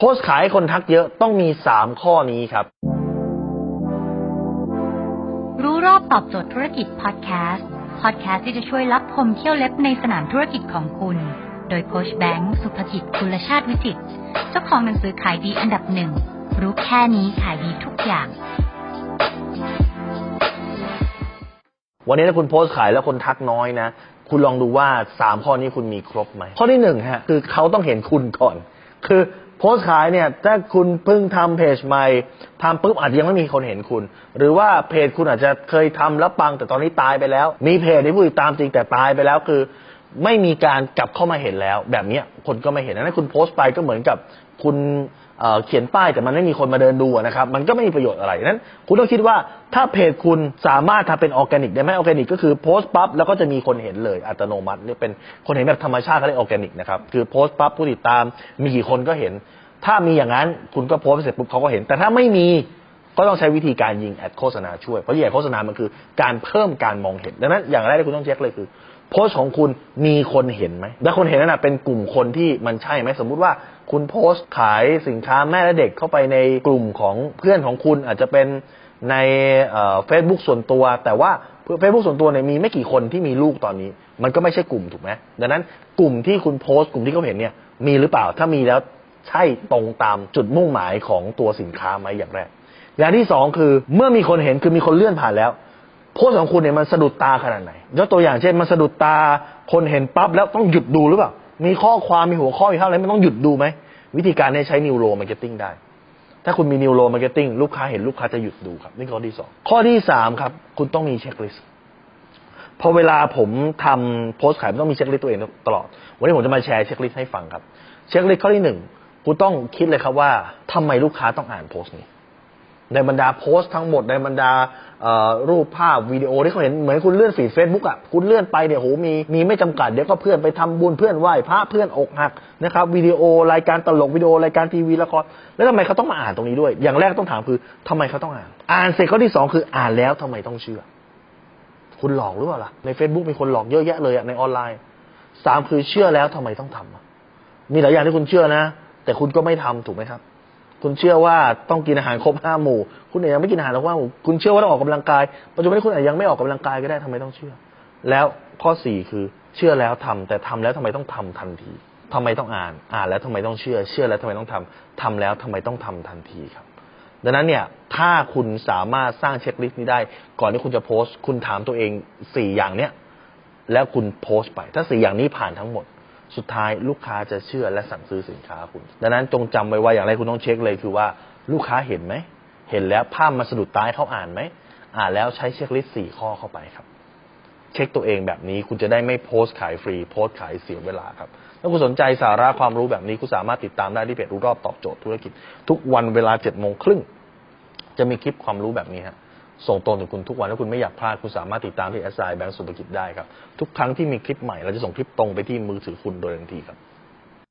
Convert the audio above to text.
โพสต์ขายให้คนทักเยอะต้องมีสามข้อนี้ครับ รู้รอบตอบโจทย์ธุรกิจพอดแคสต์ พอดแคสต์ที่จะช่วยรับพมเที่ยวเล็บในสนามธุรกิจของคุณ โดยโคชแบงค์สุภกิจคุลชาติวิจิตรเจ้าของหนังสือขายดีอันดับหนึ่ง รู้แค่นี้ขายดีทุกอย่าง วันนี้ถ้าคุณโพสต์ขายแล้วคนทักน้อยนะ คุณลองดูว่าสามข้อนี้คุณมีครบไหม ข้อที่หนึ่งฮะคือเขาต้องเห็นคุณก่อน คือ โพสต์ขายเนี่ยถ้าคุณเพิ่งทำเพจใหม่ทำปุ๊บอาจจะยังไม่มีคนเห็นคุณ หรือว่าเพจคุณอาจจะเคยทำแล้วปังแต่ตอนนี้ตายไปแล้ว มีเพจที่ผู้ติดตามจริงแต่ตายไปแล้วคือ ไม่มีการกลับเข้ามาเห็นแล้ว แบบเนี้ยคนก็ไม่เห็นนั้นคุณโพสต์ไปก็เหมือนกับคุณ เเขียนป้ายแต่มันไม่มีคนมาเดินดูนะครับ มันก็ไม่มีประโยชน์อะไรนั้น คุณต้องคิดว่าถ้าเพจคุณสามารถทำเป็นออร์แกนิกได้ไหมออร์แกนิกก็คือโพสต์ปั๊บแล้วก็จะมีคนเห็นเลยอัตโนมัตินี่เป็นคนเห็นแบบธรรมชาติเขาเรียกออร์แกนิกนะครับคือโพสต์ปั๊บผู้ติดตามมีกี่คนก็เห็น ถ้ามีอย่างนั้นคุณก็โพสต์เสร็จปุ๊บเขาก็เห็น แต่ถ้าไม่มี ก็ต้องใช้วิธีการยิง ad โฆษณาช่วย เพราะยิง ad โฆษณามันคือการเพิ่มการมองเห็น ดังนั้นอย่างแรกที่คุณต้องเช็คเลยคือ โพสต์ของคุณมีคนเห็นไหม และคนเห็นนั่นนะเป็นกลุ่มคนที่มันใช่ไหมสมมุติว่าคุณโพสต์ขายสินค้าแม่และเด็กเข้าไปในกลุ่มของเพื่อนของคุณอาจจะเป็นในเฟซบุ๊กส่วนตัว แต่ว่าเฟซบุ๊กส่วนตัวเนี่ยมีไม่กี่คนที่มีลูกตอนนี้ มันก็ไม่ใช่กลุ่มถูกไหมดังนั้นกลุ่มที่คุณโพสต์กลุ่มที่เขาเห็นเนี่ยมีหรือเปล่าถ้ามีแล้วใช่ตรงตามจุดมุ่งหมายของตัวสินค้าไหมอย่างแรก อย่างที่สองคือเมื่อมีคนเห็นคือมีคนเลื่อนผ่านแล้วโพสต์ของคุณเนี่ยมันสะดุดตาขนาดไหนยกตัวอย่างเช่นมันสะดุดตาคนเห็นปั๊บแล้วต้องหยุดดูหรือเปล่า มีข้อความมีหัวข้อมีกเท่าไหร่มันต้องหยุดดูไหม วิธีการนี้ใช้ neuromarketing ได้ ถ้าคุณมี neuromarketing ลูกค้าเห็นลูกค้าจะหยุดดูครับ นี่ข้อที่สองข้อที่สามครับ คุณต้องมี checklist พอเวลาผมทำโพสต์ขายต้องมี checklist ตัวเองตลอด วันนี้ผมจะมาแชร์ checklist ให้ฟังครับ checklist ข้อที่หนึ่งคุณต้องคิดเลยครับว่าทำไมลูกค้าต้องอ่านโพสต์นี้ ในบรรดาโพสต์ทั้งหมดในบรรดารูปภาพวิดีโอที่เขาเห็นเหมือนคุณเลื่อน feed เฟซบุ๊กอะคุณเลื่อนไปเนี่ยโหมีมีไม่จำกัดเดี๋ยวก็เพื่อนไปทำบุญเพื่อนไหว้พระเพื่อนอกหักนะครับวิดีโอรายการตลกวิดีโอรายการทีวีละครแล้วทำไมเขาต้องมาอ่านตรงนี้ด้วย อย่างแรกต้องถามคือทำไมเขาต้องอ่าน อ่านเสร็จข้อที่สองคืออ่านแล้วทำไมต้องเชื่อ คุณหลอกหรือเปล่าล่ะใน Facebook มีคนหลอกเยอะแยะเลยอะในออนไลน์สามคือเชื่อแล้วทำไมต้องทำมีหลายอย่างที่คุณเชื่อนะ แต่คุณก็ไม่ทำถูกไหมครับ คุณเชื่อว่าต้องกินอาหารครบห้าหมู่ คุณยังไม่กินอาหารครบห้าหมู่ คุณเชื่อว่าต้องออกกำลังกาย ปัจจุบันนี้คุณอาจยังไม่ออกกำลังกายก็ได้ทำไมต้องเชื่อ แล้วข้อสี่คือเชื่อแล้วทำแต่ทำแล้วทำไมต้องทำทันทีทำไมต้องอ่าน อ่านแล้วทำไมต้องเชื่อ เชื่อแล้วทำไมต้องทำทำแล้วทำไมต้องทำทันทีครับ ดังนั้นเนี่ย ถ้าคุณสามารถสร้างเช็คลิสต์นี้ได้ ก่อนที่คุณจะโพสต์ คุณถามตัวเองสี่อย่างเนี้ย แล้วคุณโพสต์ไป ถ้าสี่อย่างนี้ผ่านทั้งหมด สุดท้ายลูกค้าจะเชื่อและสั่งซื้อสินค้าคุณ ดังนั้นจงจำไว้ว่าอย่างไรคุณต้องเช็คเลยคือว่าลูกค้าเห็นไหม เห็นแล้วภาพมาสะดุดตาให้เขาอ่านไหม อ่านแล้วใช้ checklist สี่ข้อเข้าไปครับ เช็คตัวเองแบบนี้คุณจะได้ไม่โพสต์ขายฟรี โพสต์ขายเสียเวลาครับ ถ้าคุณสนใจสาระความรู้แบบนี้คุณสามารถติดตามได้ที่เพจรู้รอบตอบโจทย์ธุรกิจ ทุกวันเวลาเจ็ดโมงครึ่งจะมีคลิปความรู้แบบนี้ฮะ ส่งตรงถึงคุณทุกวัน ถ้าคุณไม่อยากพลาด คุณสามารถติดตามที่แอสไซแบงก์สุภกิจได้ครับ ทุกครั้งที่มีคลิปใหม่เราจะส่งคลิปตรงไปที่มือถือคุณโดยทันทีครับ